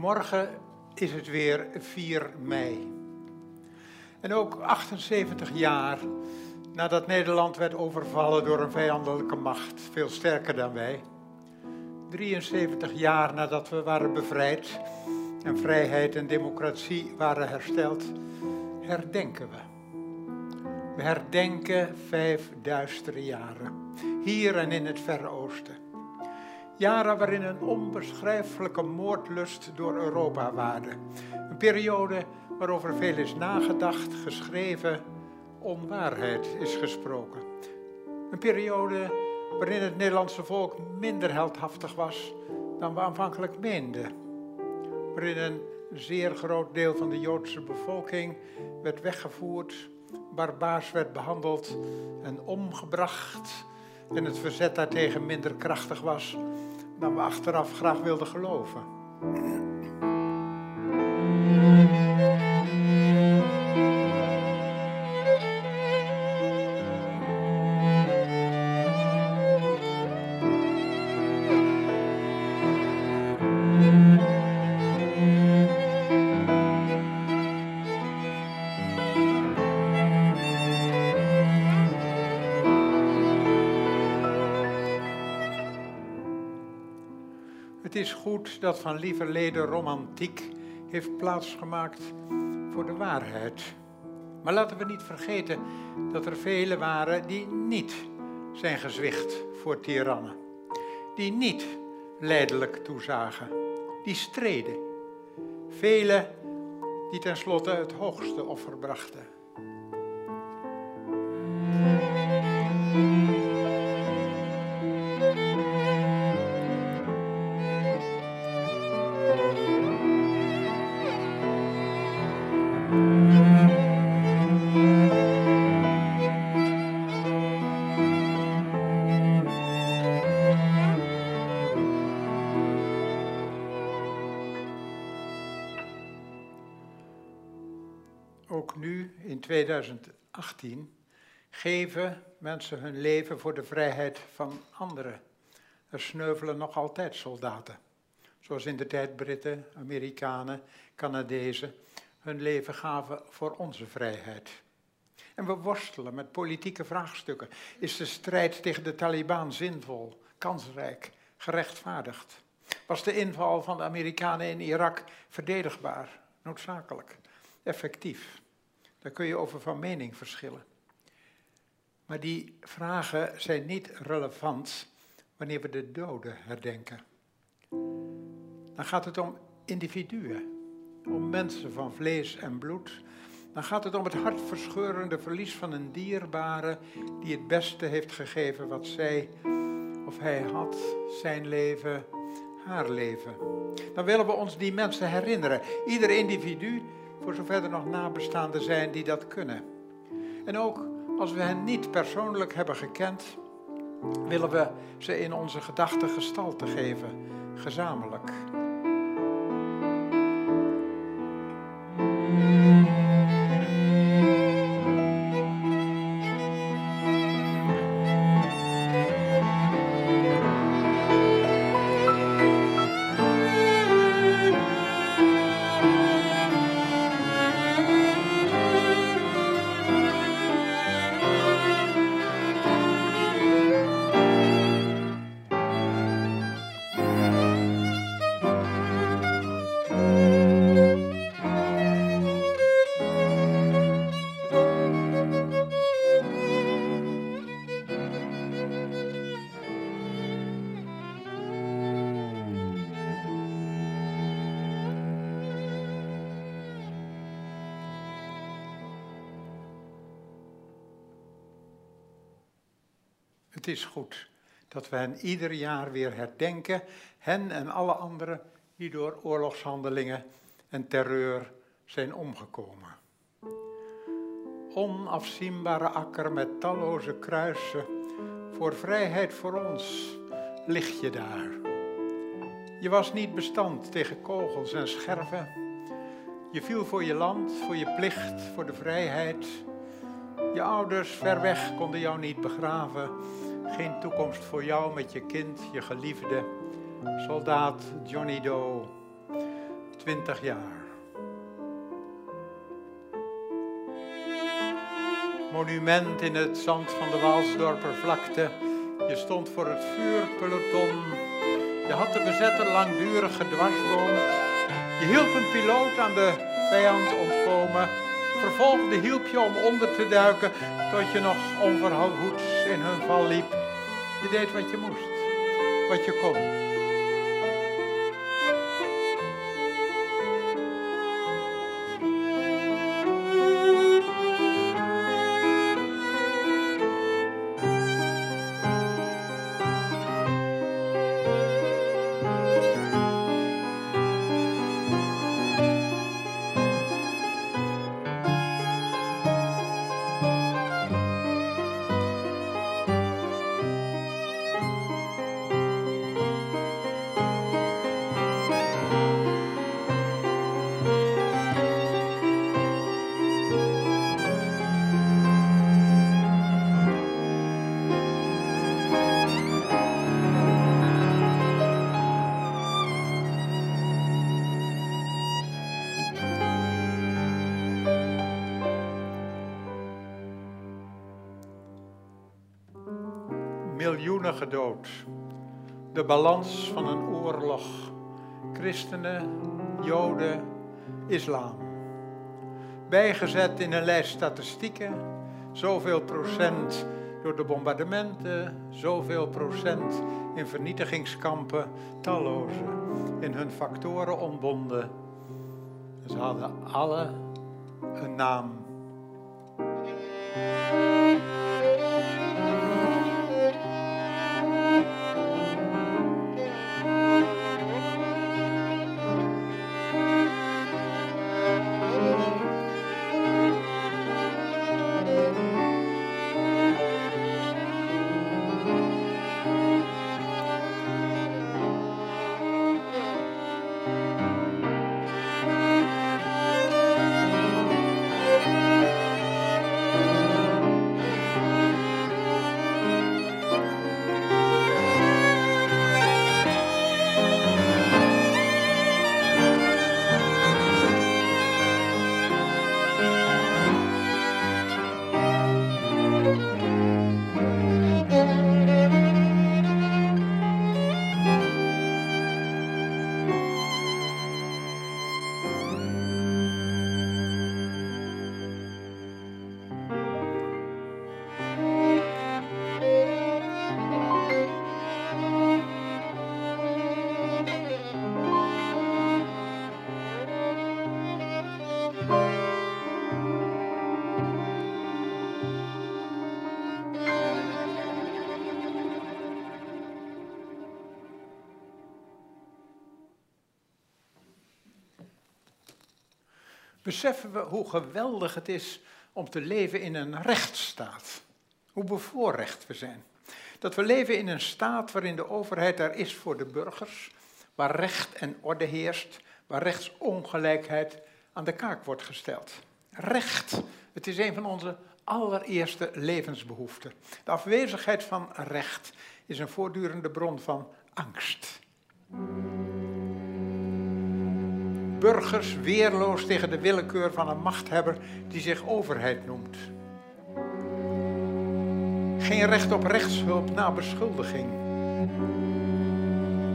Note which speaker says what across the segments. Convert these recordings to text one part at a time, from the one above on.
Speaker 1: Morgen is het weer 4 mei. En ook 78 jaar nadat Nederland werd overvallen door een vijandelijke macht, veel sterker dan wij. 73 jaar nadat we waren bevrijd en vrijheid en democratie waren hersteld, herdenken we. We herdenken vijf duistere jaren, hier en in het Verre Oosten. Jaren waarin een onbeschrijfelijke moordlust door Europa waarde. Een periode waarover veel is nagedacht, geschreven, onwaarheid is gesproken. Een periode waarin het Nederlandse volk minder heldhaftig was dan we aanvankelijk meenden. Waarin een zeer groot deel van de Joodse bevolking werd weggevoerd, barbaars werd behandeld en omgebracht en het verzet daartegen minder krachtig was dan we achteraf graag wilden geloven. Goed dat van lieverlede romantiek heeft plaatsgemaakt voor de waarheid. Maar laten we niet vergeten dat er velen waren die niet zijn gezwicht voor tirannen. Die niet leidelijk toezagen. Die streden. Velen die tenslotte het hoogste offer brachten. Mensen hun leven voor de vrijheid van anderen. Er sneuvelen nog altijd soldaten. Zoals in de tijd Britten, Amerikanen, Canadezen hun leven gaven voor onze vrijheid. En we worstelen met politieke vraagstukken. Is de strijd tegen de Taliban zinvol, kansrijk, gerechtvaardigd? Was de inval van de Amerikanen in Irak verdedigbaar, noodzakelijk, effectief? Daar kun je over van mening verschillen. Maar die vragen zijn niet relevant wanneer we de doden herdenken. Dan gaat het om individuen, om mensen van vlees en bloed. Dan gaat het om het hartverscheurende verlies van een dierbare die het beste heeft gegeven wat zij of hij had, zijn leven, haar leven. Dan willen we ons die mensen herinneren. Ieder individu, voor zover er nog nabestaanden zijn die dat kunnen. En ook als we hen niet persoonlijk hebben gekend, willen we ze in onze gedachten gestalte geven, gezamenlijk. We hen ieder jaar weer herdenken, hen en alle anderen die door oorlogshandelingen en terreur zijn omgekomen. Onafzienbare akker met talloze kruisen, voor vrijheid voor ons lig je daar. Je was niet bestand tegen kogels en scherven. Je viel voor je land, voor je plicht, voor de vrijheid. Je ouders ver weg konden jou niet begraven. Geen toekomst voor jou met je kind, je geliefde, soldaat Johnny Doe. 20 jaar. Monument in het zand van de Waalsdorpervlakte. Je stond voor het vuurpeloton. Je had de bezetter langdurig gedwarsboomd. Je hielp een piloot aan de vijand ontkomen. Vervolgde hielp je om onder te duiken tot je nog onverhoeds in hun val liep. Je deed wat je moest, wat gedood. De balans van een oorlog. Christenen, Joden, islam. Bijgezet in een lijst statistieken. Zoveel procent door de bombardementen, zoveel procent in vernietigingskampen, talloze in hun factoren ontbonden. Ze hadden alle een naam. Beseffen we hoe geweldig het is om te leven in een rechtsstaat. Hoe bevoorrecht we zijn. Dat we leven in een staat waarin de overheid er is voor de burgers, waar recht en orde heerst, waar rechtsongelijkheid aan de kaak wordt gesteld. Recht, het is een van onze allereerste levensbehoeften. De afwezigheid van recht is een voortdurende bron van angst burgers weerloos tegen de willekeur van een machthebber die zich overheid noemt. Geen recht op rechtshulp na beschuldiging.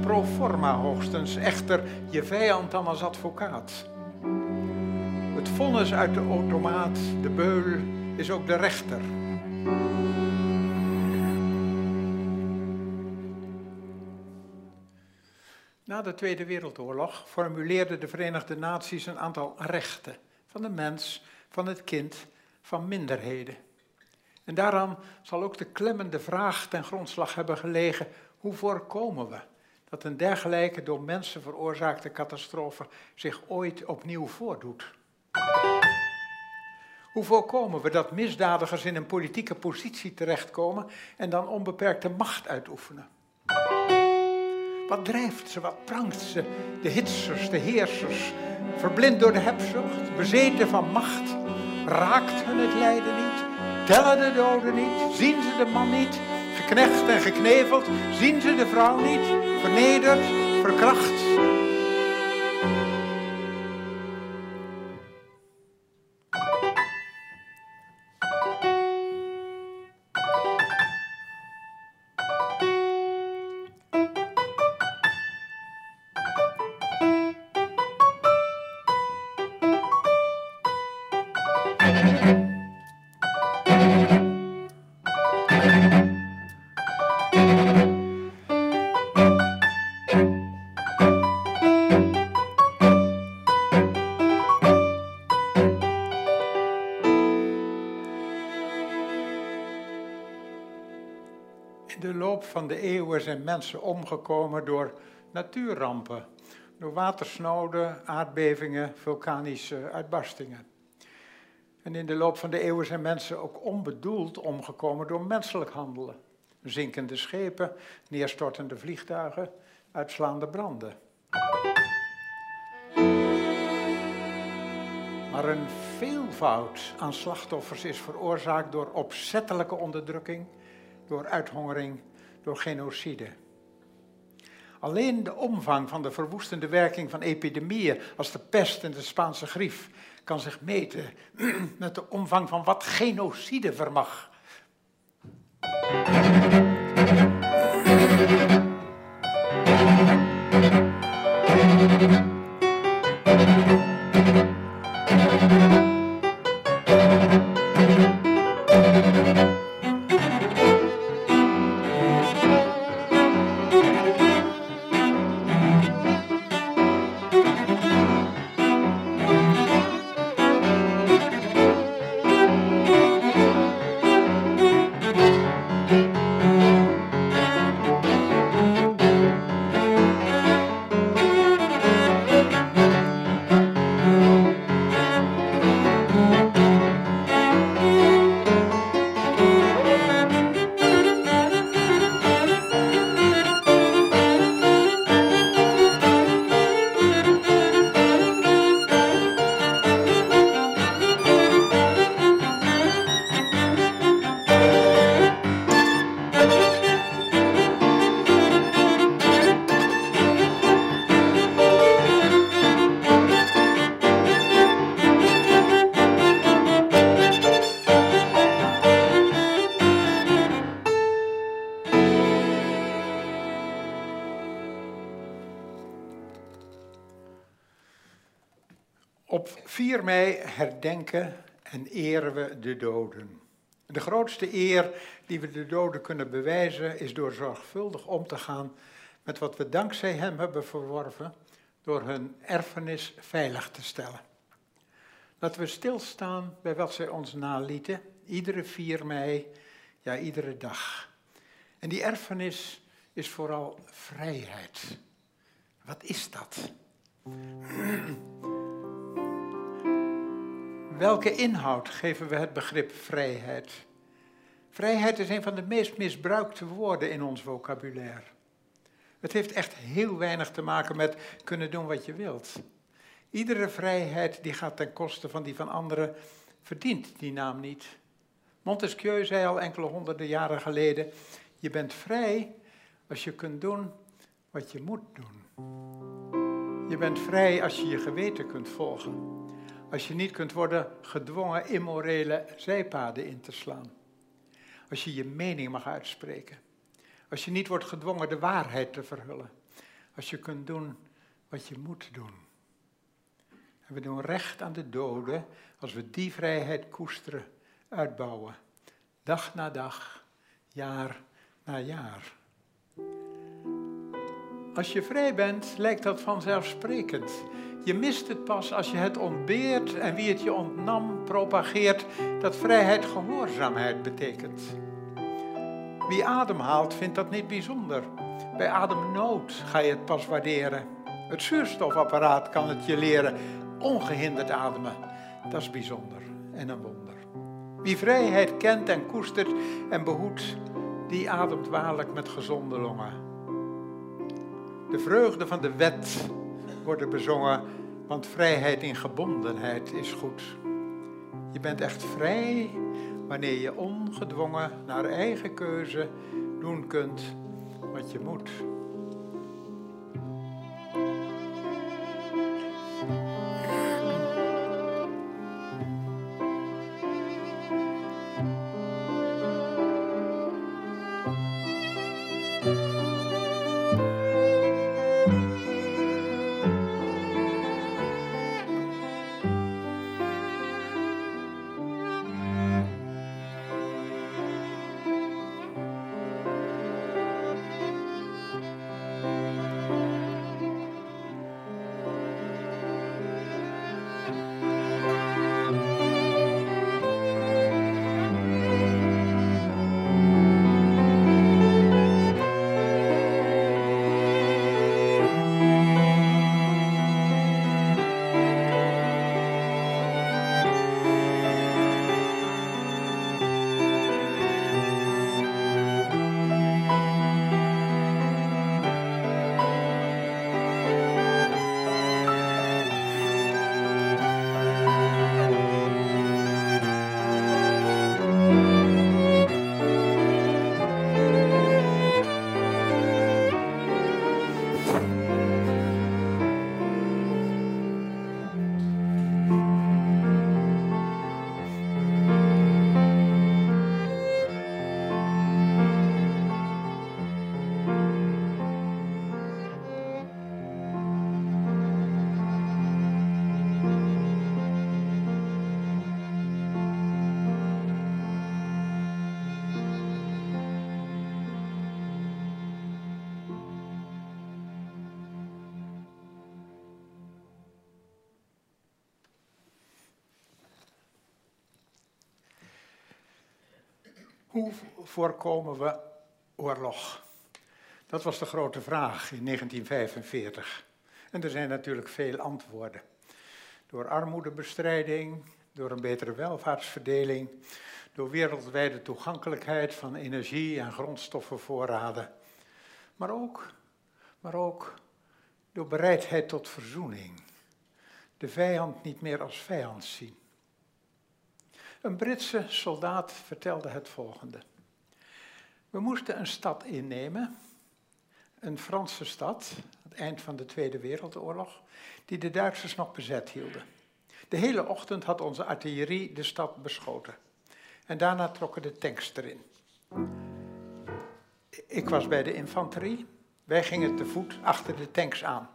Speaker 1: Pro forma hoogstens, echter je vijand dan als advocaat. Het vonnis uit de automaat, de beul, is ook de rechter. Na de Tweede Wereldoorlog formuleerden de Verenigde Naties een aantal rechten van de mens, van het kind, van minderheden. En daaraan zal ook de klemmende vraag ten grondslag hebben gelegen: hoe voorkomen we dat een dergelijke door mensen veroorzaakte catastrofe zich ooit opnieuw voordoet? Hoe voorkomen we dat misdadigers in een politieke positie terechtkomen en dan onbeperkte macht uitoefenen? Wat drijft ze, wat prangt ze? De hitsers, de heersers, verblind door de hebzucht, bezeten van macht. Raakt hun het lijden niet? Tellen de doden niet? Zien ze de man niet? Geknecht en gekneveld, zien ze de vrouw niet? Vernederd, verkracht. De loop van de eeuwen zijn mensen omgekomen door natuurrampen, door watersnoden, aardbevingen, vulkanische uitbarstingen. En in de loop van de eeuwen zijn mensen ook onbedoeld omgekomen door menselijk handelen. Zinkende schepen, neerstortende vliegtuigen, uitslaande branden. Maar een veelvoud aan slachtoffers is veroorzaakt door opzettelijke onderdrukking, door uithongering, door genocide. Alleen de omvang van de verwoestende werking van epidemieën als de pest en de Spaanse grief kan zich meten met de omvang van wat genocide vermag. Herdenken en eren we de doden. De grootste eer die we de doden kunnen bewijzen is door zorgvuldig om te gaan met wat we dankzij hem hebben verworven door hun erfenis veilig te stellen. Laten we stilstaan bij wat zij ons nalieten, iedere 4 mei, ja iedere dag. En die erfenis is vooral vrijheid. Wat is dat? Welke inhoud geven we het begrip vrijheid? Vrijheid is een van de meest misbruikte woorden in ons vocabulaire. Het heeft echt heel weinig te maken met kunnen doen wat je wilt. Iedere vrijheid die gaat ten koste van die van anderen verdient die naam niet. Montesquieu zei al enkele honderden jaren geleden: Je bent vrij als je kunt doen wat je moet doen. Je bent vrij als je je geweten kunt volgen als je niet kunt worden gedwongen immorele zijpaden in te slaan. Als je je mening mag uitspreken. Als je niet wordt gedwongen de waarheid te verhullen. Als je kunt doen wat je moet doen. En we doen recht aan de doden als we die vrijheid koesteren, uitbouwen. Dag na dag, jaar na jaar. Als je vrij bent, lijkt dat vanzelfsprekend. Je mist het pas als je het ontbeert en wie het je ontnam propageert dat vrijheid gehoorzaamheid betekent. Wie ademhaalt vindt dat niet bijzonder. Bij ademnood ga je het pas waarderen. Het zuurstofapparaat kan het je leren. Ongehinderd ademen, dat is bijzonder en een wonder. Wie vrijheid kent en koestert en behoedt, die ademt waarlijk met gezonde longen. De vreugde van de wet worden bezongen, want vrijheid in gebondenheid is goed. Je bent echt vrij wanneer je ongedwongen naar eigen keuze doen kunt wat je moet. Hoe voorkomen we oorlog? Dat was de grote vraag in 1945. En er zijn natuurlijk veel antwoorden. Door armoedebestrijding, door een betere welvaartsverdeling, door wereldwijde toegankelijkheid van energie en grondstoffenvoorraden. Maar ook, maar ook door bereidheid tot verzoening. De vijand niet meer als vijand zien. Een Britse soldaat vertelde het volgende. We moesten een stad innemen, een Franse stad, het eind van de Tweede Wereldoorlog, die de Duitsers nog bezet hielden. De hele ochtend had onze artillerie de stad beschoten. En daarna trokken de tanks erin. Ik was bij de infanterie. Wij gingen te voet achter de tanks aan.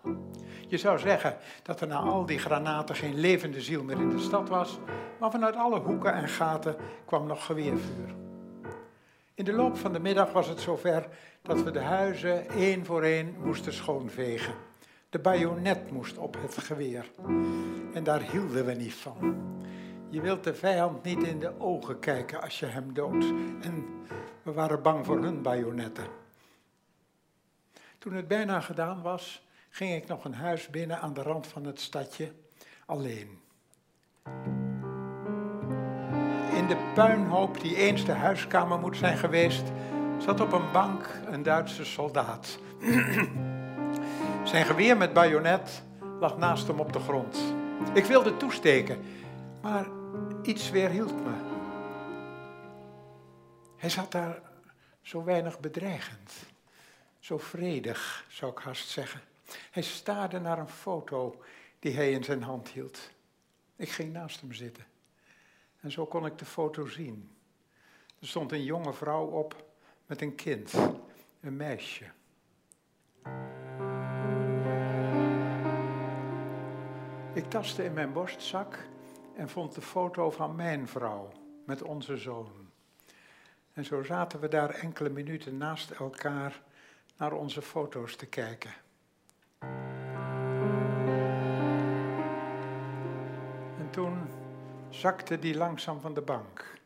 Speaker 1: Je zou zeggen dat er na al die granaten geen levende ziel meer in de stad was, maar vanuit alle hoeken en gaten kwam nog geweervuur. In de loop van de middag was het zover dat we de huizen één voor één moesten schoonvegen. De bajonet moest op het geweer. En daar hielden we niet van. Je wilt de vijand niet in de ogen kijken als je hem doodt. En we waren bang voor hun bajonetten. Toen het bijna gedaan was, ging ik nog een huis binnen aan de rand van het stadje, alleen. In de puinhoop die eens de huiskamer moet zijn geweest, zat op een bank een Duitse soldaat. Zijn geweer met bajonet lag naast hem op de grond. Ik wilde toesteken, maar iets weerhield me. Hij zat daar zo weinig bedreigend, zo vredig, zou ik haast zeggen. Hij staarde naar een foto die hij in zijn hand hield. Ik ging naast hem zitten. En zo kon ik de foto zien. Er stond een jonge vrouw op met een kind, een meisje. Ik tastte in mijn borstzak en vond de foto van mijn vrouw met onze zoon. En zo zaten we daar enkele minuten naast elkaar naar onze foto's te kijken. En toen zakte die langzaam van de bank.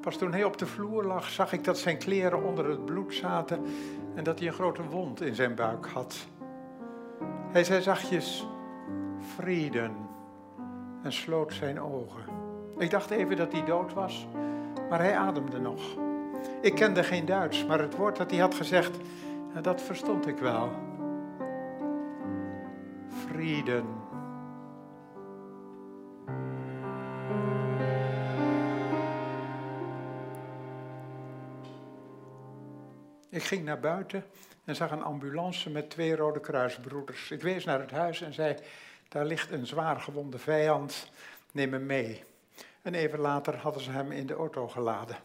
Speaker 1: Pas toen hij op de vloer lag, zag ik dat zijn kleren onder het bloed zaten en dat hij een grote wond in zijn buik had. Hij zei zachtjes, Frieden, en sloot zijn ogen. Ik dacht even dat hij dood was, maar hij ademde nog. Ik kende geen Duits, maar het woord dat hij had gezegd, dat verstond ik wel. Frieden. Ik ging naar buiten en zag een ambulance met twee Rode Kruisbroeders. Ik wees naar het huis en zei: Daar ligt een zwaar gewonde vijand, neem hem mee. En even later hadden ze hem in de auto geladen.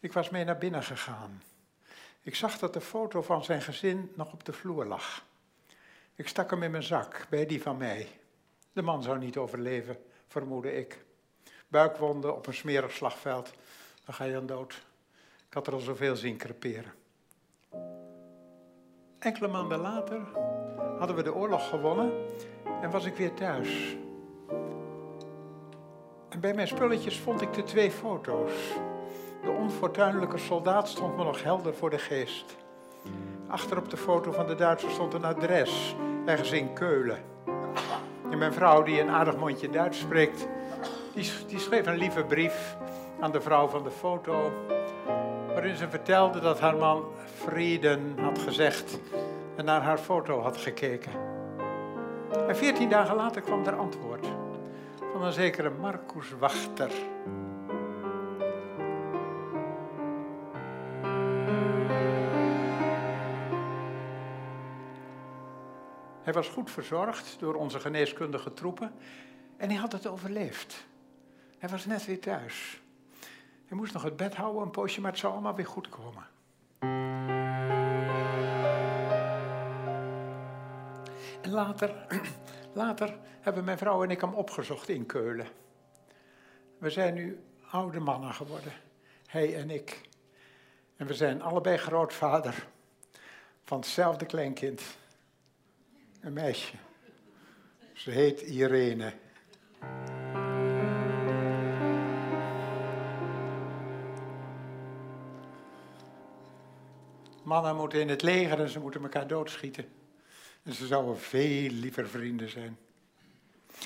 Speaker 1: Ik was mee naar binnen gegaan. Ik zag dat de foto van zijn gezin nog op de vloer lag. Ik stak hem in mijn zak, bij die van mij. De man zou niet overleven, vermoedde ik. Buikwonden op een smerig slagveld, dan ga je dan dood. Ik had er al zoveel zien creperen. Enkele maanden later hadden we de oorlog gewonnen en was ik weer thuis. En bij mijn spulletjes vond ik de twee foto's. De onfortuinlijke soldaat stond me nog helder voor de geest. Achter op de foto van de Duitser stond een adres, ergens in Keulen. En mijn vrouw, die een aardig mondje Duits spreekt, die, die schreef een lieve brief aan de vrouw van de foto waarin ze vertelde dat haar man Frieden had gezegd en naar haar foto had gekeken. En veertien dagen later kwam er antwoord van een zekere Marcus Wachter. Hij was goed verzorgd door onze geneeskundige troepen en hij had het overleefd. Hij was net weer thuis. Hij moest nog het bed houden een poosje, maar het zou allemaal weer goed komen. En later, later hebben mijn vrouw en ik hem opgezocht in Keulen. We zijn nu oude mannen geworden, hij en ik. En we zijn allebei grootvader van hetzelfde kleinkind. Een meisje. Ze heet Irene. Mannen moeten in het leger en ze moeten elkaar doodschieten. En ze zouden veel liever vrienden zijn.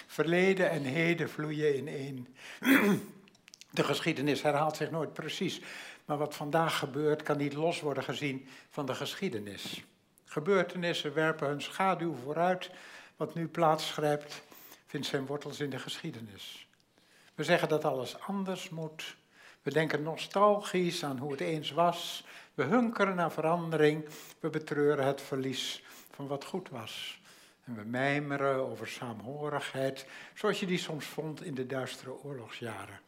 Speaker 1: Verleden en heden vloeien in één. De geschiedenis herhaalt zich nooit precies, maar wat vandaag gebeurt kan niet los worden gezien van de geschiedenis. Gebeurtenissen werpen hun schaduw vooruit. Wat nu plaatsgrijpt, vindt zijn wortels in de geschiedenis. We zeggen dat alles anders moet. We denken nostalgisch aan hoe het eens was. We hunkeren naar verandering. We betreuren het verlies van wat goed was. En we mijmeren over saamhorigheid, zoals je die soms vond in de duistere oorlogsjaren.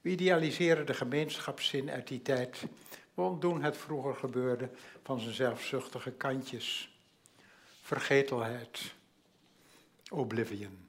Speaker 1: We idealiseren de gemeenschapszin uit die tijd. We ontdoen het vroeger gebeurde van zijn zelfzuchtige kantjes. Vergetelheid. Oblivion.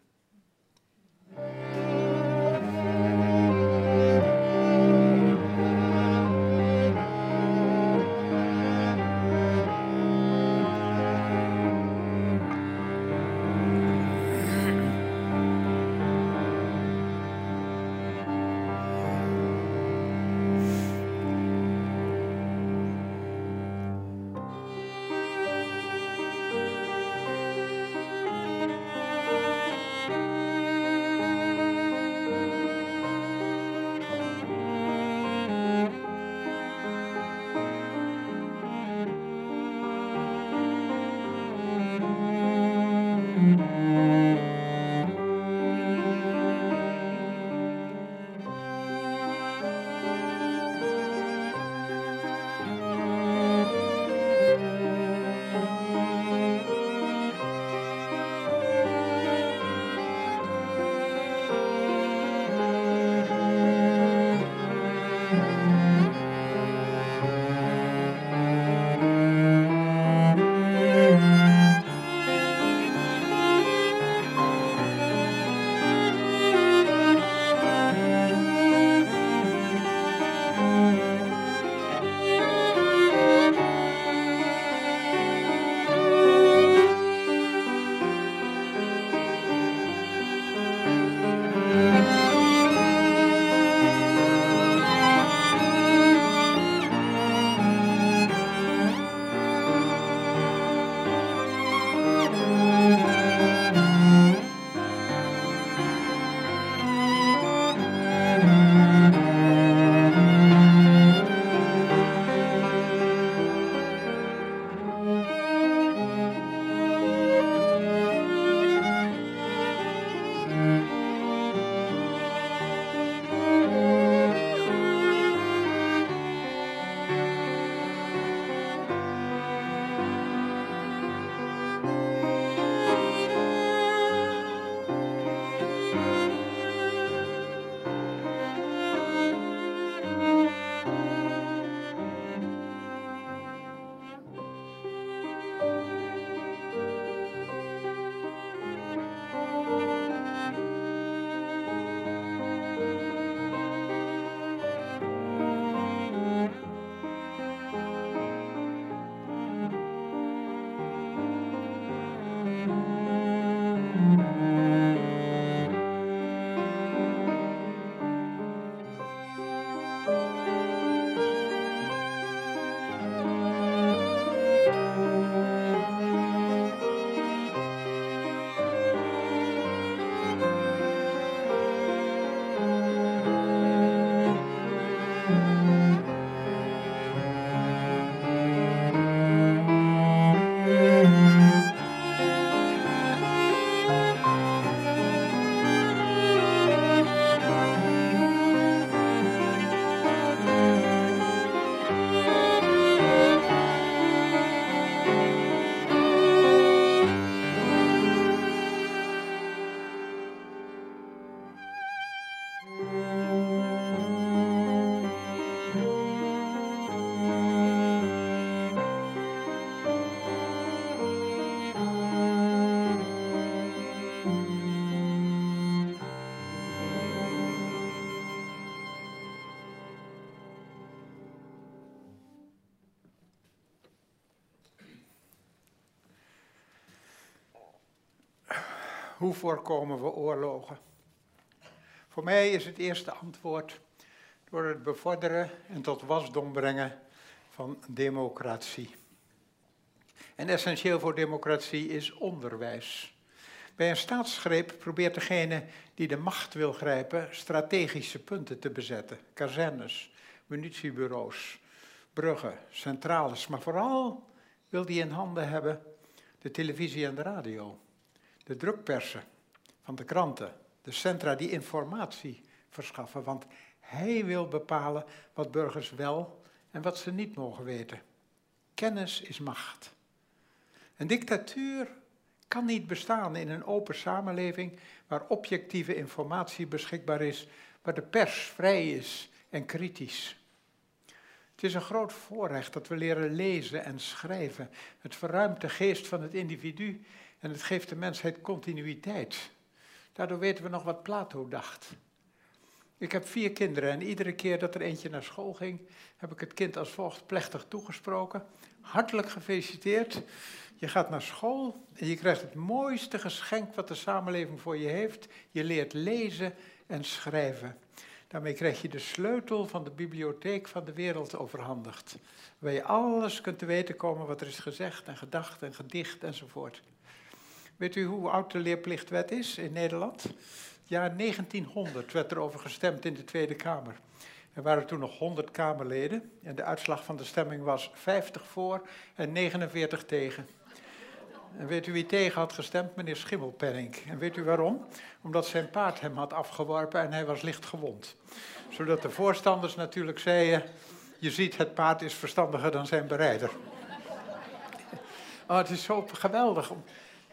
Speaker 1: Hoe voorkomen we oorlogen? Voor mij is het eerste antwoord door het bevorderen en tot wasdom brengen van democratie. En essentieel voor democratie is onderwijs. Bij een staatsgreep probeert degene die de macht wil grijpen strategische punten te bezetten. Kazernes, munitiebureaus, bruggen, centrales. Maar vooral wil hij in handen hebben de televisie en de radio. De drukpersen van de kranten, de centra die informatie verschaffen. Want hij wil bepalen wat burgers wel en wat ze niet mogen weten. Kennis is macht. Een dictatuur kan niet bestaan in een open samenleving waar objectieve informatie beschikbaar is, waar de pers vrij is en kritisch. Het is een groot voorrecht dat we leren lezen en schrijven. Het verruimt de geest van het individu en het geeft de mensheid continuïteit. Daardoor weten we nog wat Plato dacht. Ik heb vier kinderen en iedere keer dat er eentje naar school ging, heb ik het kind als volgt plechtig toegesproken. Hartelijk gefeliciteerd. Je gaat naar school en je krijgt het mooiste geschenk wat de samenleving voor je heeft. Je leert lezen en schrijven. Daarmee krijg je de sleutel van de bibliotheek van de wereld overhandigd. Waar je alles kunt te weten komen wat er is gezegd en gedacht en gedicht enzovoort. Weet u hoe oud de leerplichtwet is in Nederland? Jaar 1900 werd er over gestemd in de Tweede Kamer. Er waren toen nog 100 Kamerleden en de uitslag van de stemming was 50 voor en 49 tegen. En weet u wie tegen had gestemd? Meneer Schimmelpenning. En weet u waarom? Omdat zijn paard hem had afgeworpen en hij was licht gewond. Zodat de voorstanders natuurlijk zeiden, je ziet het paard is verstandiger dan zijn berijder. Oh, het is zo geweldig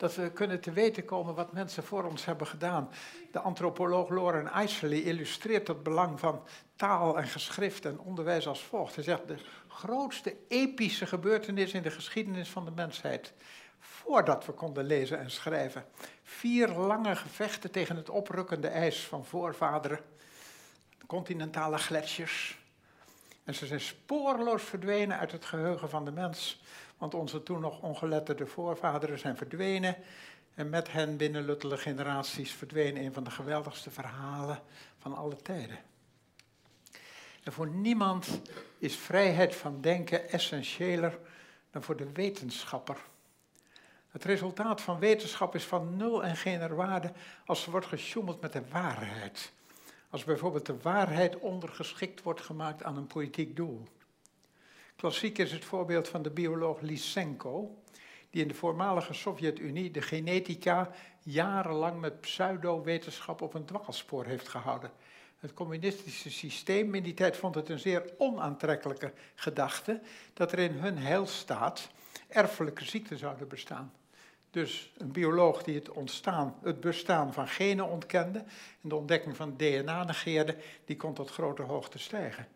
Speaker 1: dat we kunnen te weten komen wat mensen voor ons hebben gedaan. De antropoloog Loren Eiseley illustreert het belang van taal en geschrift en onderwijs als volgt. Hij zegt, de grootste epische gebeurtenis in de geschiedenis van de mensheid voordat we konden lezen en schrijven. Vier lange gevechten tegen het oprukkende ijs van voorvaderen, continentale gletsjers. En ze zijn spoorloos verdwenen uit het geheugen van de mens, want onze toen nog ongeletterde voorvaderen zijn verdwenen. En met hen binnen luttele generaties verdween een van de geweldigste verhalen van alle tijden. En voor niemand is vrijheid van denken essentiëler dan voor de wetenschapper het resultaat van wetenschap is van nul en geen waarde als er wordt gesjoemeld met de waarheid. Als bijvoorbeeld de waarheid ondergeschikt wordt gemaakt aan een politiek doel. Klassiek is het voorbeeld van de bioloog Lysenko, die in de voormalige Sovjet-Unie de genetica jarenlang met pseudo-wetenschap op een dwaalspoor heeft gehouden. Het communistische systeem in die tijd vond het een zeer onaantrekkelijke gedachte dat er in hun heilstaat erfelijke ziekten zouden bestaan. Dus een bioloog die het, ontstaan, het bestaan van genen ontkende en de ontdekking van DNA negeerde, die kon tot grote hoogte stijgen.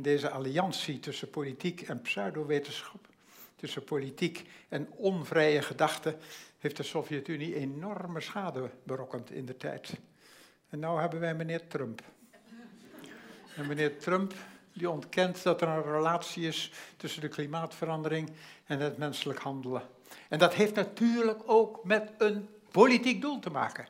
Speaker 1: Deze alliantie tussen politiek en pseudowetenschap, tussen politiek en onvrije gedachten, heeft de Sovjet-Unie enorme schade berokkend in de tijd. En nu hebben wij meneer Trump. En meneer Trump die ontkent dat er een relatie is tussen de klimaatverandering en het menselijk handelen. En dat heeft natuurlijk ook met een politiek doel te maken.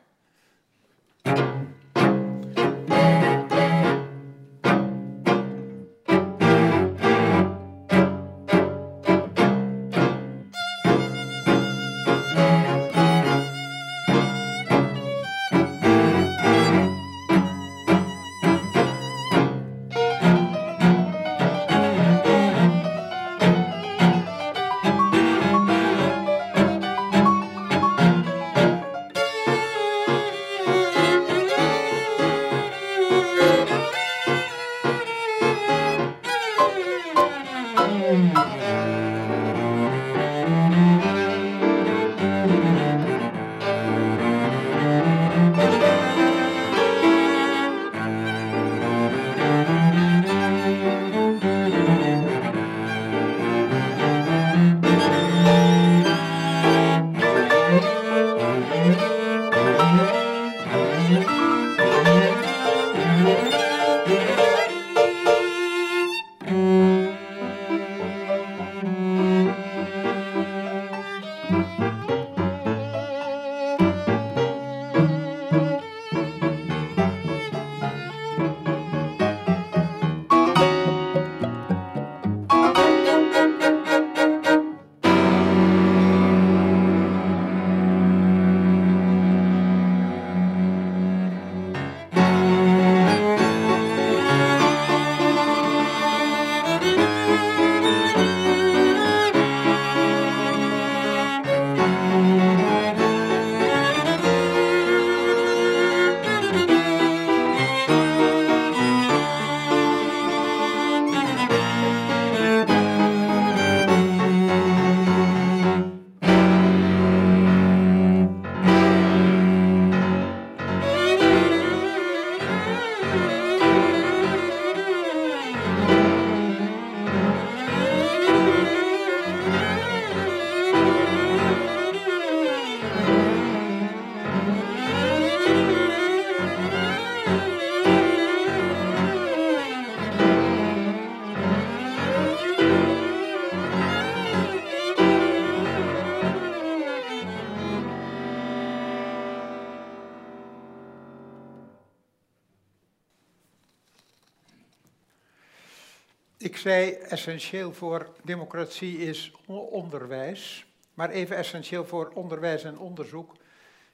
Speaker 1: Zei, essentieel voor democratie is onderwijs, maar even essentieel voor onderwijs en onderzoek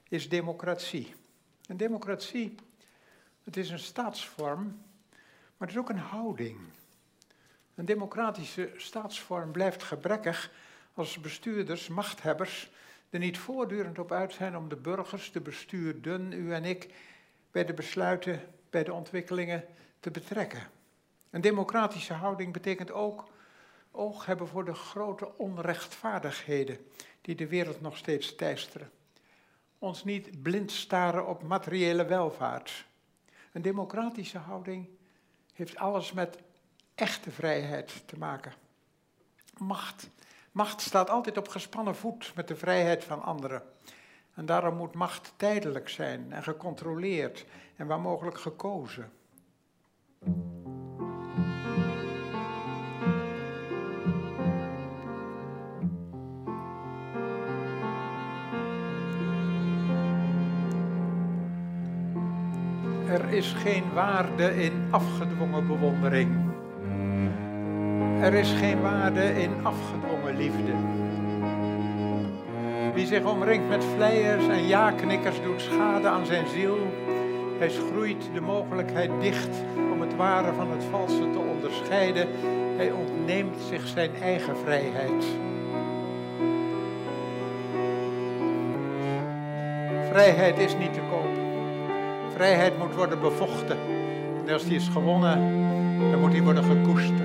Speaker 1: is democratie. En democratie, het is een staatsvorm, maar het is ook een houding. Een democratische staatsvorm blijft gebrekkig als bestuurders, machthebbers, er niet voortdurend op uit zijn om de burgers, de bestuurden, u en ik, bij de besluiten, bij de ontwikkelingen te betrekken. Een democratische houding betekent ook oog hebben voor de grote onrechtvaardigheden die de wereld nog steeds teisteren. Ons niet blind staren op materiële welvaart. Een democratische houding heeft alles met echte vrijheid te maken. Macht. Macht staat altijd op gespannen voet met de vrijheid van anderen. En daarom moet macht tijdelijk zijn en gecontroleerd en waar mogelijk gekozen. Er is geen waarde in afgedwongen bewondering. Er is geen waarde in afgedwongen liefde. Wie zich omringt met vleiers en ja-knikkers doet schade aan zijn ziel. Hij schroeit de mogelijkheid dicht om het ware van het valse te onderscheiden. Hij ontneemt zich zijn eigen vrijheid. Vrijheid is niet te koop. Vrijheid moet worden bevochten. En als die is gewonnen, dan moet die worden gekoesterd.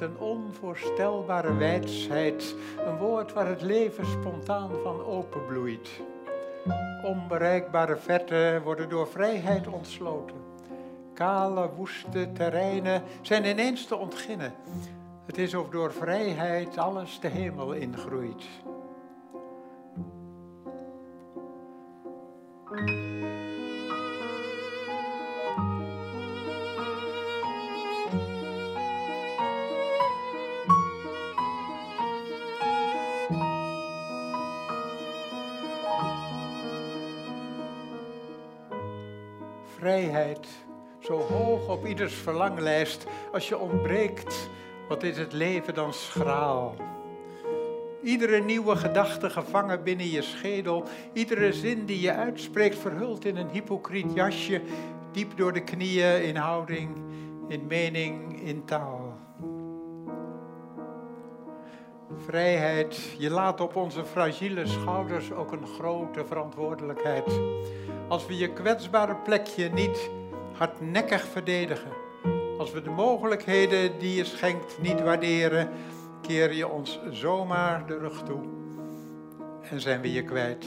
Speaker 1: Een onvoorstelbare wijsheid, een woord waar het leven spontaan van openbloeit. Onbereikbare vetten worden door vrijheid ontsloten. Kale, woeste terreinen zijn ineens te ontginnen. Het is of door vrijheid alles de hemel ingroeit. Vrijheid zo hoog op ieders verlanglijst. Als je ontbreekt, wat is het leven dan schraal? Iedere nieuwe gedachte gevangen binnen je schedel, iedere zin die je uitspreekt verhuld in een hypocriet jasje, diep door de knieën in houding, in mening, in taal. Vrijheid, je laat op onze fragiele schouders ook een grote verantwoordelijkheid als we je kwetsbare plekje niet hardnekkig verdedigen, als we de mogelijkheden die je schenkt niet waarderen, keer je ons zomaar de rug toe en zijn we je kwijt.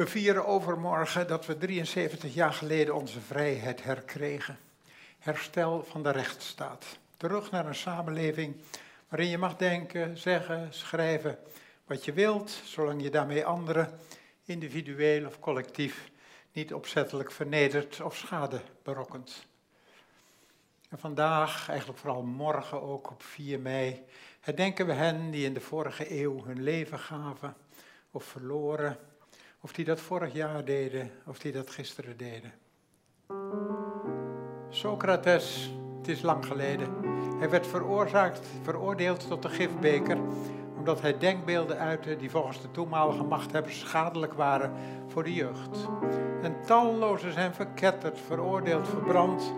Speaker 1: We vieren overmorgen dat we 73 jaar geleden onze vrijheid herkregen. Herstel van de rechtsstaat. Terug naar een samenleving waarin je mag denken, zeggen, schrijven wat je wilt, zolang je daarmee anderen, individueel of collectief, niet opzettelijk vernedert of schade berokkent. En vandaag, eigenlijk vooral morgen ook op 4 mei, herdenken we hen die in de vorige eeuw hun leven gaven of verloren of die dat vorig jaar deden, of die dat gisteren deden. Socrates, het is lang geleden. Hij werd veroorzaakt, veroordeeld tot de gifbeker, omdat hij denkbeelden uitte die volgens de toenmalige machthebbers schadelijk waren voor de jeugd. En tallozen zijn verketterd, veroordeeld, verbrand,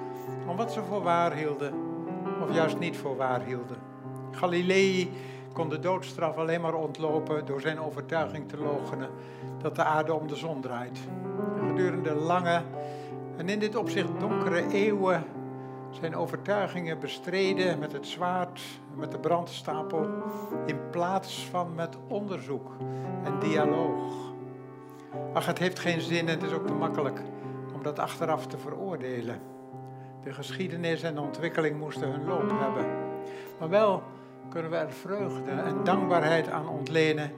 Speaker 1: om wat ze voor waar hielden, of juist niet voor waar hielden. Galilei kon de doodstraf alleen maar ontlopen door zijn overtuiging te logenen dat de aarde om de zon draait. gedurende lange en in dit opzicht donkere eeuwen zijn overtuigingen bestreden met het zwaard, met de brandstapel, in plaats van met onderzoek en dialoog. Ach, het heeft geen zin en het is ook te makkelijk om dat achteraf te veroordelen. De geschiedenis en de ontwikkeling moesten hun loop hebben. Maar wel kunnen we er vreugde en dankbaarheid aan ontlenen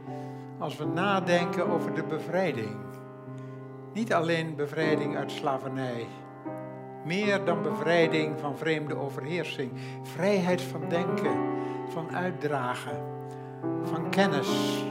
Speaker 1: als we nadenken over de bevrijding. Niet alleen bevrijding uit slavernij, meer dan bevrijding van vreemde overheersing, vrijheid van denken, van uitdragen, van kennis.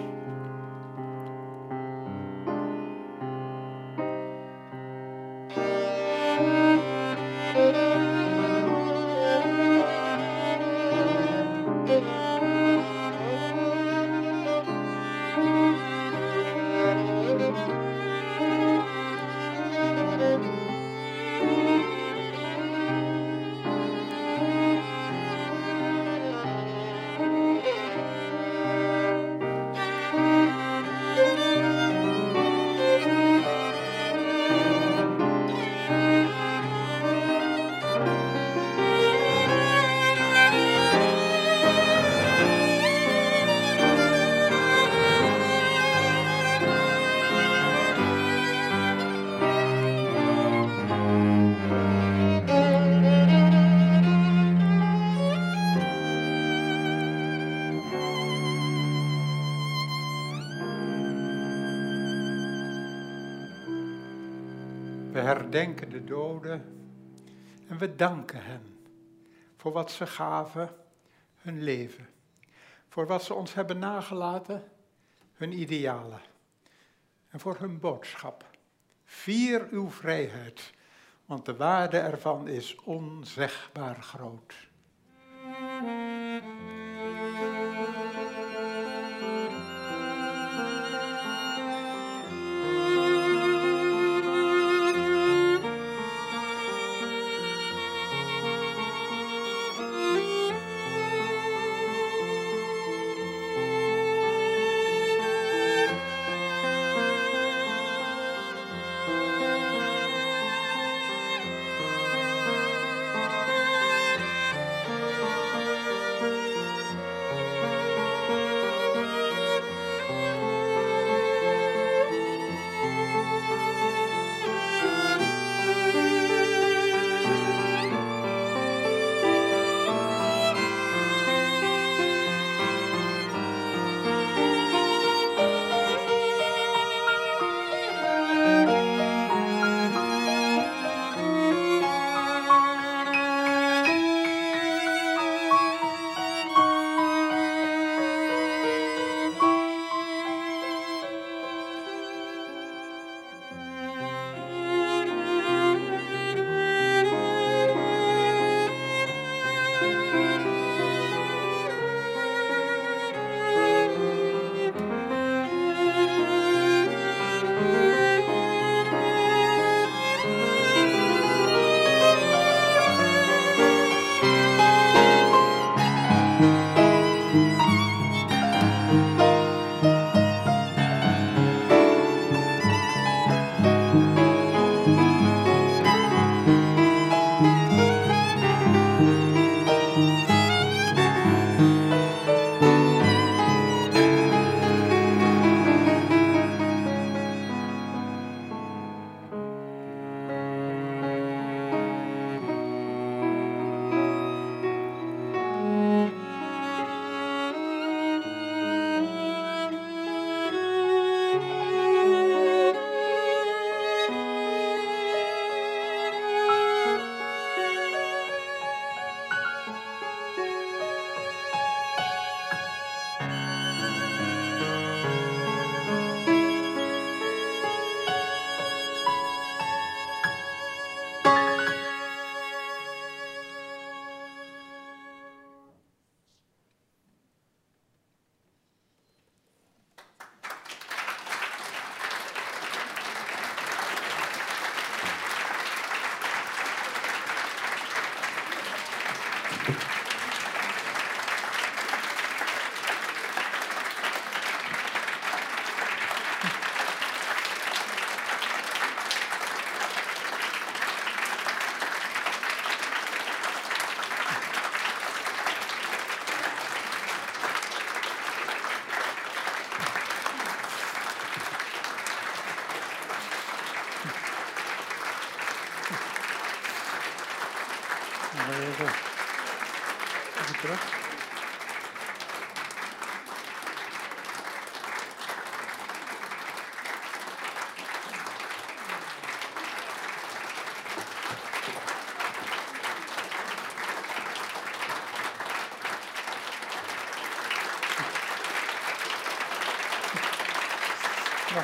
Speaker 1: Herdenken de doden en we danken hen voor wat ze gaven, hun leven. Voor wat ze ons hebben nagelaten, hun idealen. En voor hun boodschap. Vier uw vrijheid, want de waarde ervan is onzegbaar groot.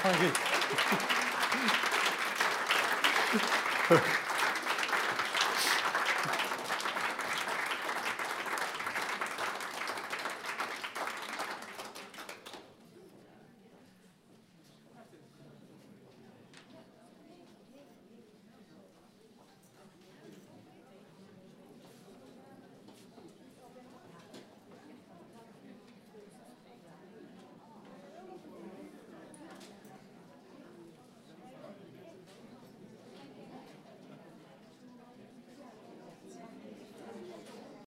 Speaker 1: Nog een keer.